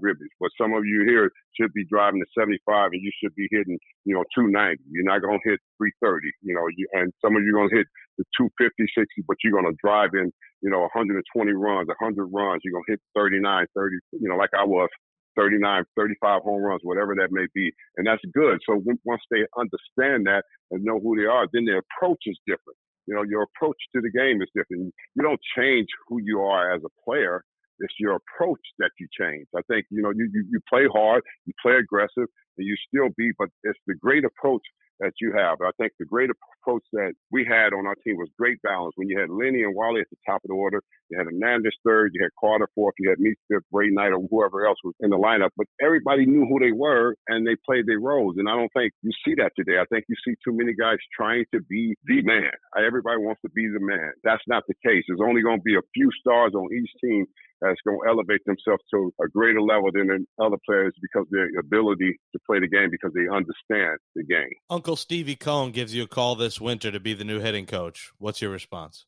ribbies. But some of you here should be driving the 75 and you should be hitting, you know, 290. You're not going to hit 330, you know, you, and some of you are going to hit the 250, 60, but you're going to drive in, you know, 120 runs, 100 runs. You're going to hit 39, 30, you know, like I was 39, 35 home runs, whatever that may be. And that's good. So once they understand that and know who they are, then their approach is different. You know, your approach to the game is different. You don't change who you are as a player. It's your approach that you change. I think, you know, you, you, you play hard, you play aggressive, and you still be, but it's the great approach that you have. I think the great approach that we had on our team was great balance. When you had Lenny and Wally at the top of the order, you had Hernandez third, you had Carter fourth, you had me fifth, Ray Knight, or whoever else was in the lineup. But everybody knew who they were and they played their roles. And I don't think you see that today. I think you see too many guys trying to be the man. Everybody wants to be the man. That's not the case. There's only going to be a few stars on each team that's going to elevate themselves to a greater level than other players because their ability to play the game because they understand the game. Uncle Stevie Cohen gives you a call this winter to be the new hitting coach. What's your response?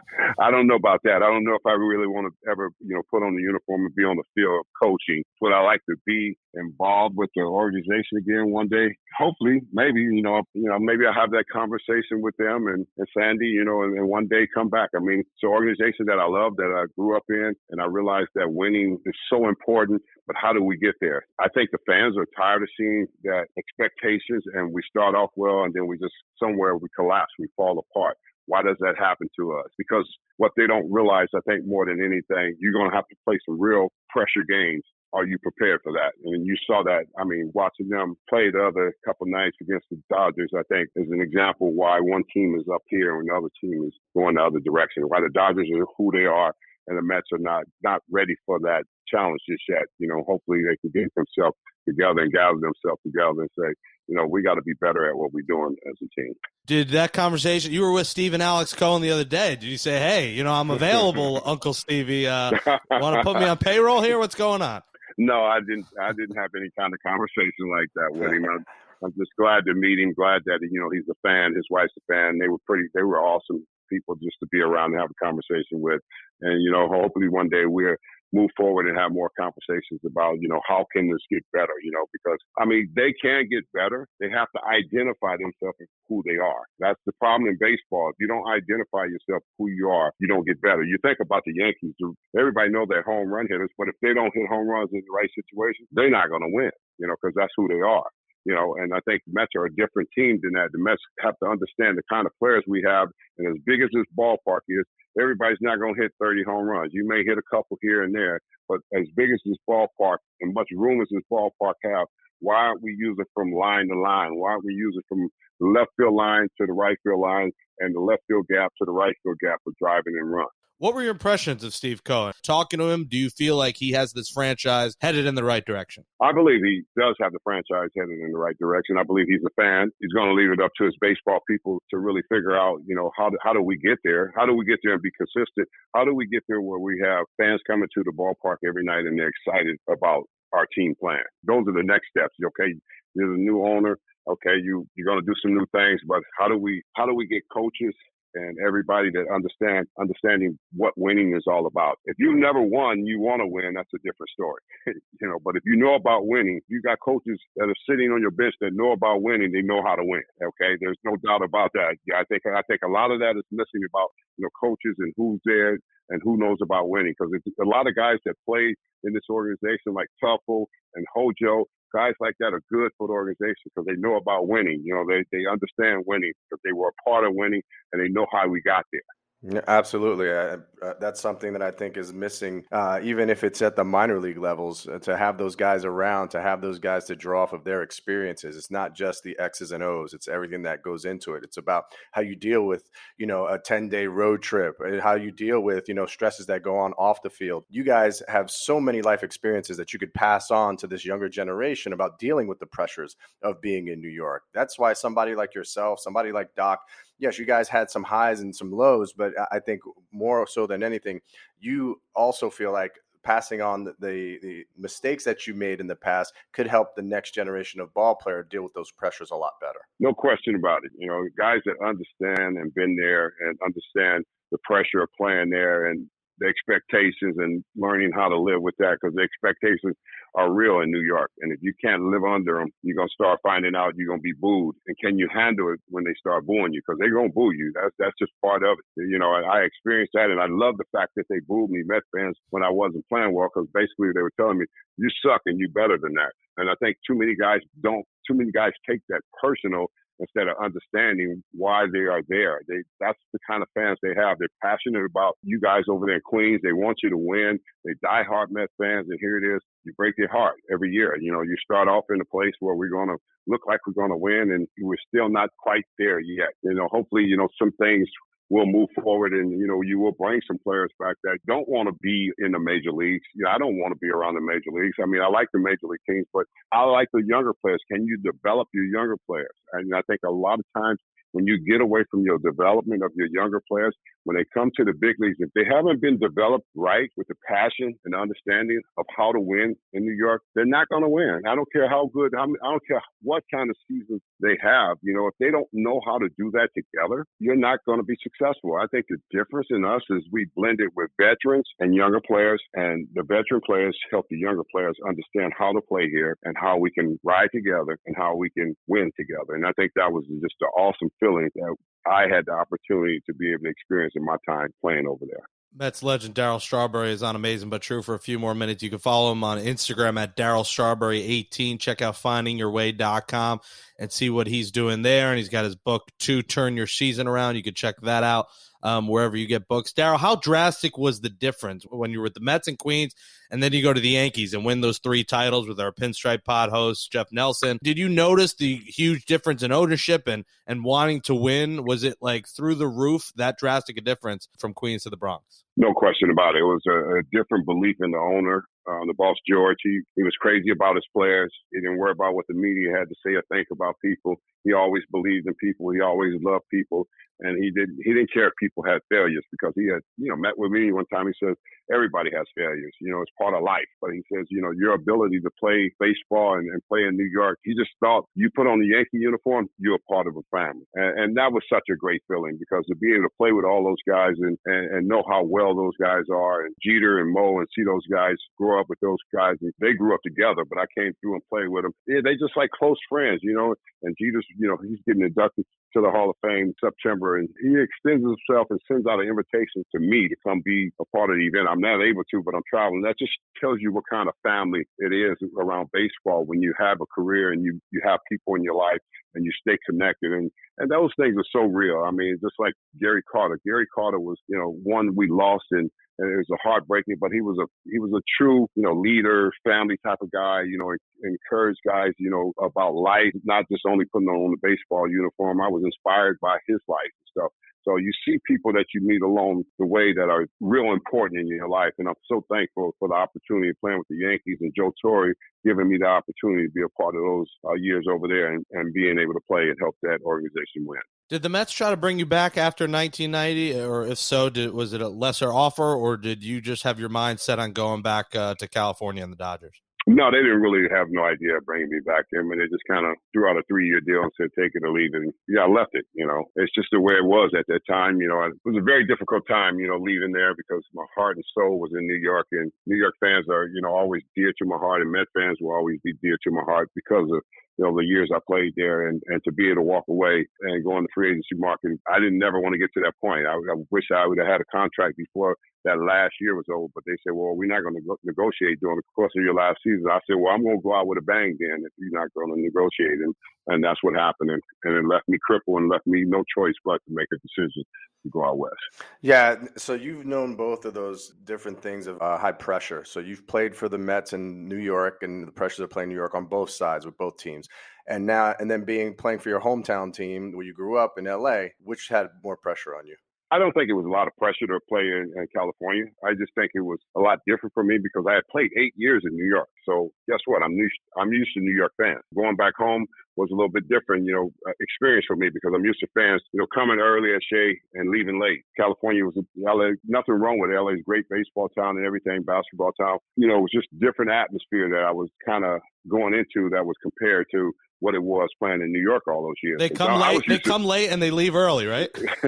<laughs> I don't know about that. I don't know if I really want to ever, you know, put on the uniform and be on the field of coaching. Would I like to be involved with the organization again one day? Hopefully, maybe, you know, you know, maybe I have that conversation with them and, and Sandy, you know, and, and one day come back. I mean, it's an organization that I love, that I grew up in, and I realized that winning is so important. But how do we get there? I think the fans are tired of seeing that expectations, and we start off well, and then we just somewhere we collapse, we fall apart. Why does that happen to us? Because what they don't realize, I think, more than anything, you're going to have to play some real pressure games. Are you prepared for that? And you saw that. I mean, watching them play the other couple nights against the Dodgers, I think is an example why one team is up here and the other team is going the other direction. Why the Dodgers are who they are and the Mets are not not ready for that challenge just yet. You know, hopefully they can get themselves together and gather themselves together and say, you know, we got to be better at what we're doing as a team. Did that conversation? You were with Steve and Alex Cohen the other day. Did you say, "Hey, you know, I'm <laughs> available, Uncle Stevie. Uh, <laughs> Want to put me on payroll here? What's going on?" No, I didn't. I didn't have any kind of conversation like that with him. <laughs> I'm, I'm just glad to meet him. Glad that you know he's a fan. His wife's a fan. They were pretty. They were awesome people just to be around and have a conversation with. And you know, hopefully one day we're move forward and have more conversations about, you know, how can this get better, you know, because I mean, they can get better. They have to identify themselves as who they are. That's the problem in baseball. If you don't identify yourself who you are, you don't get better. You think about the Yankees, everybody know they're home run hitters, but if they don't hit home runs in the right situation, they're not going to win, you know, because that's who they are you know, and I think the Mets are a different team than that. The Mets have to understand the kind of players we have, and as big as this ballpark is, everybody's not going to hit 30 home runs. You may hit a couple here and there, but as big as this ballpark and much room as this ballpark have, why aren't we using from line to line? Why aren't we using from the left field line to the right field line and the left field gap to the right field gap for driving and run? What were your impressions of Steve Cohen? Talking to him, do you feel like he has this franchise headed in the right direction? I believe he does have the franchise headed in the right direction. I believe he's a fan. He's going to leave it up to his baseball people to really figure out, you know, how do, how do we get there? How do we get there and be consistent? How do we get there where we have fans coming to the ballpark every night and they're excited about our team plan? Those are the next steps. Okay, there's a new owner. Okay, you you're going to do some new things, but how do we how do we get coaches and everybody that understand understanding what winning is all about. If you never won, you want to win, that's a different story. <laughs> you know, but if you know about winning, you got coaches that are sitting on your bench that know about winning, they know how to win. Okay, there's no doubt about that. Yeah, I think I think a lot of that is missing about you know coaches and who's there and who knows about winning because a lot of guys that play in this organization like Teufel and Hojo guys like that are good for the organization because they know about winning. You know, they, they understand winning because they were a part of winning and they know how we got there. Yeah, absolutely. Uh, uh, that's something that I think is missing, uh, even if it's at the minor league levels, uh, to have those guys around, to have those guys to draw off of their experiences. It's not just the X's and O's, it's everything that goes into it. It's about how you deal with, you know, a 10 day road trip, uh, how you deal with, you know, stresses that go on off the field. You guys have so many life experiences that you could pass on to this younger generation about dealing with the pressures of being in New York. That's why somebody like yourself, somebody like Doc, yes, you guys had some highs and some lows, but I think more so than anything, you also feel like passing on the, the, mistakes that you made in the past could help the next generation of ball player deal with those pressures a lot better. No question about it. You know, guys that understand and been there and understand the pressure of playing there and the expectations and learning how to live with that because the expectations are real in New York. And if you can't live under them, you're going to start finding out you're going to be booed. And can you handle it when they start booing you? Because they're going to boo you. That's, that's just part of it. You know, I, I experienced that and I love the fact that they booed me, Met fans, when I wasn't playing well because basically they were telling me, you suck and you better than that. And I think too many guys don't, too many guys take that personal instead of understanding why they are there. They that's the kind of fans they have. They're passionate about you guys over there in Queens. They want you to win. They die hard Mets fans, and here it is. You break their heart every year. You know, you start off in a place where we're to look like we're to win, and we're still not quite there yet. You know, hopefully, you know, some things will move forward and you know you will bring some players back that don't want to be in the major leagues. You know, I don't want to be around the major leagues. I mean, I like the major league teams, but I like the younger players. Can you develop your younger players? And I think a lot of times when you get away from your development of your younger players, when they come to the big leagues, if they haven't been developed right with the passion and understanding of how to win in New York, they're not going to win. I don't care how good, I don't care what kind of season they have. You know, if they don't know how to do that together, you're not going to be successful. I think the difference in us is we blend it with veterans and younger players, and the veteran players help the younger players understand how to play here and how we can ride together and how we can win together. And I think that was just an awesome feeling that I had the opportunity to be able to experience in my time playing over there. Mets legend Darryl Strawberry is on Amazing But True for a few more minutes. You can follow him on Instagram at Darryl Strawberry18. Check out findingyourway.com and see what he's doing there. And he's got his book, To Turn Your Season Around. You can check that out um, wherever you get books. Darryl, how drastic was the difference when you were with the Mets and Queens and then you go to the Yankees and win those three titles with our pinstripe pod host, Jeff Nelson? Did you notice the huge difference in ownership and, and wanting to win? Was it like through the roof, that drastic a difference from Queens to the Bronx? No question about it. It was a, a different belief in the owner, uh, the boss George. He, he was crazy about his players. He didn't worry about what the media had to say or think about people. He always believed in people. He always loved people and he didn't he didn't care if people had failures because he had you know met with me one time he says everybody has failures you know it's part of life but he says you know your ability to play baseball and, and play in new york he just thought you put on the yankee uniform you're a part of a family and, and, that was such a great feeling because to be able to play with all those guys and, and, and know how well those guys are and jeter and mo and see those guys grow up with those guys they grew up together but i came through and played with them yeah, they just like close friends you know and jeter's you know he's getting inducted to the Hall of Fame September, and he extends himself and sends out an invitation to me to come be a part of the event. I'm not able to, but I'm traveling. That just tells you what kind of family it is around baseball when you have a career and you you have people in your life and you stay connected. And and those things are so real. I mean, just like Gary Carter. Gary Carter was, you know, one we lost in and it was a heartbreaking, but he was a he was a true, you know, leader, family type of guy, you know, encourage guys, you know, about life, not just only putting on the baseball uniform. I was inspired by his life and stuff. So you see people that you meet along the way that are real important in your life. And I'm so thankful for the opportunity of playing with the Yankees and Joe Torre giving me the opportunity to be a part of those uh, years over there and, and being able to play and help that organization win. Did the Mets try to bring you back after 1990, or if so, did, was it a lesser offer, or did you just have your mind set on going back uh, to California and the Dodgers? No, they didn't really have no idea of bringing me back. I mean, they just kind of threw out a three-year deal and said, take it or leave it. And yeah, I left it, you know. It's just the way it was at that time. You know, it was a very difficult time, you know, leaving there because my heart and soul was in New York. And New York fans are, you know, always dear to my heart. And Met fans will always be dear to my heart because of you know, the years I played there and, and to be able to walk away and go in the free agency market. I didn't never want to get to that point. I, I wish I would have had a contract before that last year was over, but they said, well, we're not going to negotiate during the course of your last season. I said, well, I'm going to go out with a bang then if you're not going to negotiate. And and that's what happened, and, and it left me crippled and left me no choice but to make a decision to go out west. Yeah, so you've known both of those different things of uh, high pressure. So you've played for the Mets in New York, and the pressures of playing New York on both sides with both teams, and now and then being playing for your hometown team where you grew up in LA, which had more pressure on you. I don't think it was a lot of pressure to play in, in, California. I just think it was a lot different for me because I had played eight years in New York. So guess what? I'm used, I'm used to New York fans. Going back home was a little bit different, you know, uh, experience for me because I'm used to fans, you know, coming early at Shea and leaving late. California was LA, nothing wrong with LA's great baseball town and everything, basketball town. You know, it was just different atmosphere that I was kind of going into that was compared to what it was playing in New York all those years. They come late. They to, come late and they leave early, right? <laughs>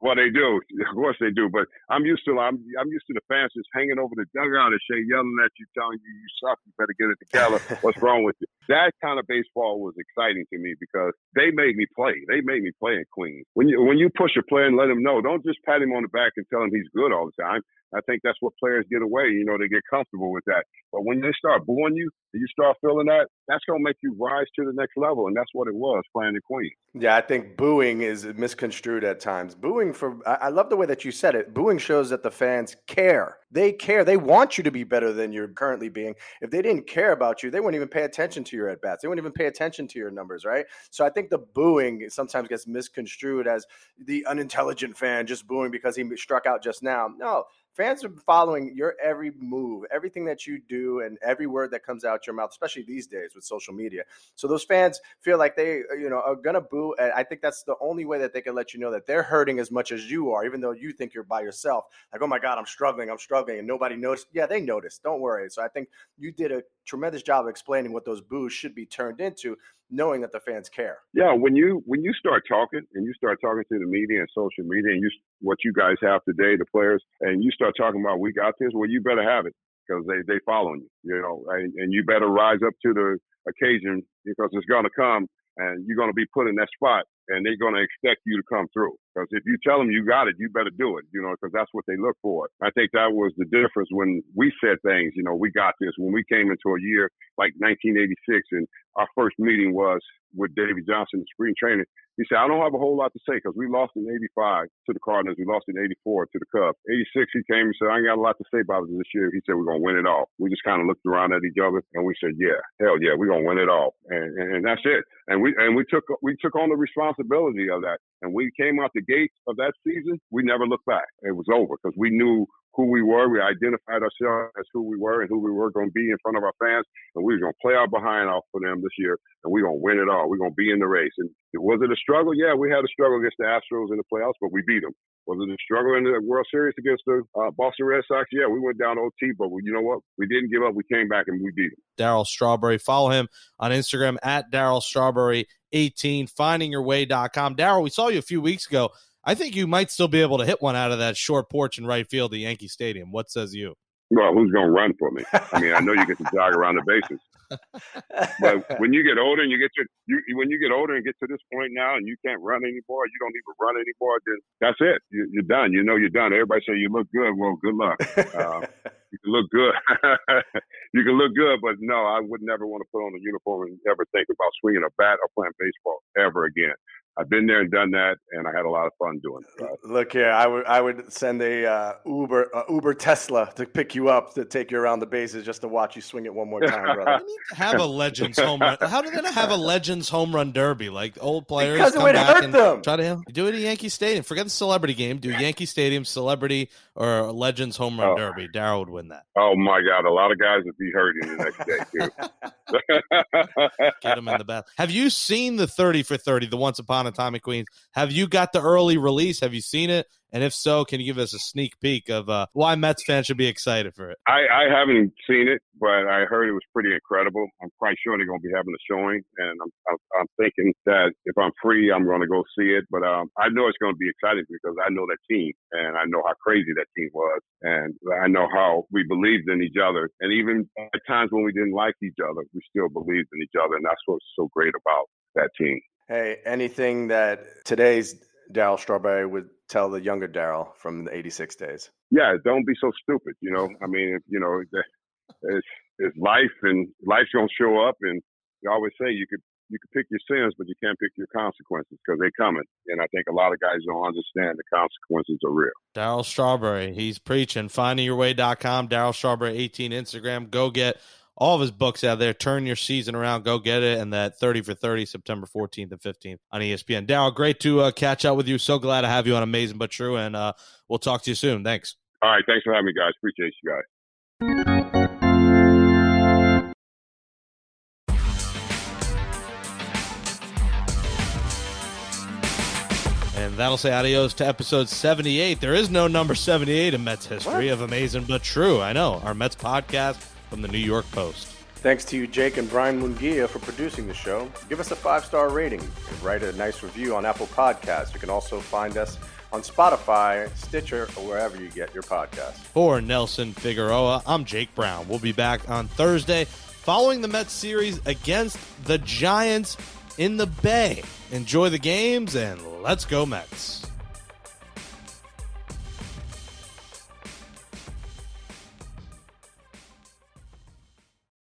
well, they do. Of course they do. But I'm used to I'm I'm used to the fans just hanging over the dugout and Shea yelling at you, telling you you suck. You better get it together. <laughs> What's wrong with you? That kind of baseball was exciting to me because they made me play. They made me play in Queens. When you when you push a player and let him know, don't just pat him on the back and tell him he's good all the time. I think that's what players get away. You know, they get comfortable with that. But when they start booing you, and you start feeling that, that's going to make you rise to the next level. And that's what it was playing the Queen. Yeah, I think booing is misconstrued at times. Booing for, I love the way that you said it. Booing shows that the fans care. They care. They want you to be better than you're currently being. If they didn't care about you, they wouldn't even pay attention to your at bats. They wouldn't even pay attention to your numbers, right? So I think the booing sometimes gets misconstrued as the unintelligent fan just booing because he struck out just now. No, fans are following your every move, everything that you do, and every word that comes out your mouth, especially these days with social media. So those fans feel like they, uh, you know, are gonna boo. And I think that's the only way that they can let you know that they're hurting as much as you are, even though you think you're by yourself. Like, oh my God, I'm struggling, I'm struggling, and nobody noticed. Yeah, they noticed. Don't worry. So I think you did a tremendous job of explaining what those boos should be turned into knowing that the fans care. Yeah, when you when you start talking and you start talking to the media and social media and you what you guys have today, the players, and you start talking about we got this, well, you better have it because they they following you, you know, and, and you better rise up to the occasion because it's to come and you're to be put in that spot and they're to expect you to come through. Because if you tell them you got it, you better do it, you know, because that's what they look for. I think that was the difference when we said things, you know, we got this. When we came into a year like 1986 and our first meeting was with Davey Johnson in spring training, he said, I don't have a whole lot to say because we lost in 85 to the Cardinals. We lost in 84 to the Cubs. 86, he came and said, I ain't got a lot to say about this year. He said, we're going to win it all. We just kind of looked around at each other and we said, yeah, hell yeah, we're going to win it all. And, and, and that's it. And we, and we took, we took on the responsibility of that. And we came out the gate of that season. We never looked back. It was over because we knew who we were. We identified ourselves as who we were and who we were going to be in front of our fans. And we were going to play our behind off for them this year. And we're going to win it all. We're going to be in the race. And was it a struggle? Yeah, we had a struggle against the Astros in the playoffs, but we beat them. Was it a struggle in the World Series against the uh, Boston Red Sox? Yeah, we went down OT, but we, you know what? We didn't give up. We came back and we beat them. Darryl Strawberry. Follow him on Instagram at Darryl Strawberry 18, findingyourway.com. Darryl, we saw you a few weeks ago I think you might still be able to hit one out of that short porch in right field at Yankee Stadium. What says you? Well, who's going to run for me? I mean, I know you get to jog around the bases, but <laughs> when you get older and you get to you, when you get older and get to this point now, and you can't run anymore, you don't even run anymore. Then that's it. You, are done. You know you're done. Everybody say you look good. Well, good luck. Uh, <laughs> you can look good. <laughs> you can look good, but no, I would never want to put on a uniform and ever think about swinging a bat or playing baseball ever again. I've been there and done that, and I had a lot of fun doing it. Look here, I would I would send a uh, Uber uh, Uber Tesla to pick you up to take you around the bases just to watch you swing it one more time, <laughs> brother. have a Legends home run. How do they not have a Legends home run derby like old players? Because it would hurt them. Try to do it at Yankee Stadium. Forget the celebrity game. Do Yankee Stadium celebrity or Legends home run oh. derby. Darryl would win that. Oh my God, a lot of guys would be hurting the next day too. <laughs> Get them in the bath. Have you seen the thirty for thirty? The Once Upon a In Queens. Have you got the early release? Have you seen it? And if so, can you give us a sneak peek of uh, why Mets fans should be excited for it? I, I haven't seen it, but I heard it was pretty incredible. I'm quite sure they're going to be having a showing, and I'm, I'm, I'm thinking that if I'm free, I'm going to go see it. But um, I know it's going to be exciting because I know that team, and I know how crazy that team was, and I know how we believed in each other. And even at times when we didn't like each other, we still believed in each other, and that's what's so great about that team. Hey, anything that today's Darryl Strawberry would tell the younger Darryl from the 86 days? Yeah, don't be so stupid. You know, I mean, you know, it's, it's life and life's going to show up. And you always say you could you can pick your sins, but you can't pick your consequences because they're coming. And I think a lot of guys don't understand the consequences are real. Darryl Strawberry, he's preaching. Findingyourway.com, Darryl Strawberry 18 Instagram. Go get all of his books out there. Turn your season around. Go get it. And that 30 for 30, September 14th and 15th on ESPN. Darryl, great to uh, catch up with you. So glad to have you on Amazing But True. And uh, we'll talk to you soon. Thanks. All right. Thanks for having me, guys. Appreciate you guys. And that'll say adios to episode 78. There is no number 78 in Mets history What? of Amazing But True. I know. Our Mets podcast from the New York Post. Thanks to you, Jake and Brian Mungia, for producing the show. Give us a five star rating and write a nice review on Apple Podcasts. You can also find us on Spotify, Stitcher, or wherever you get your podcasts. For Nelson Figueroa, I'm Jake Brown. We'll be back on Thursday following the Mets series against the Giants in the Bay. Enjoy the games and let's go, Mets.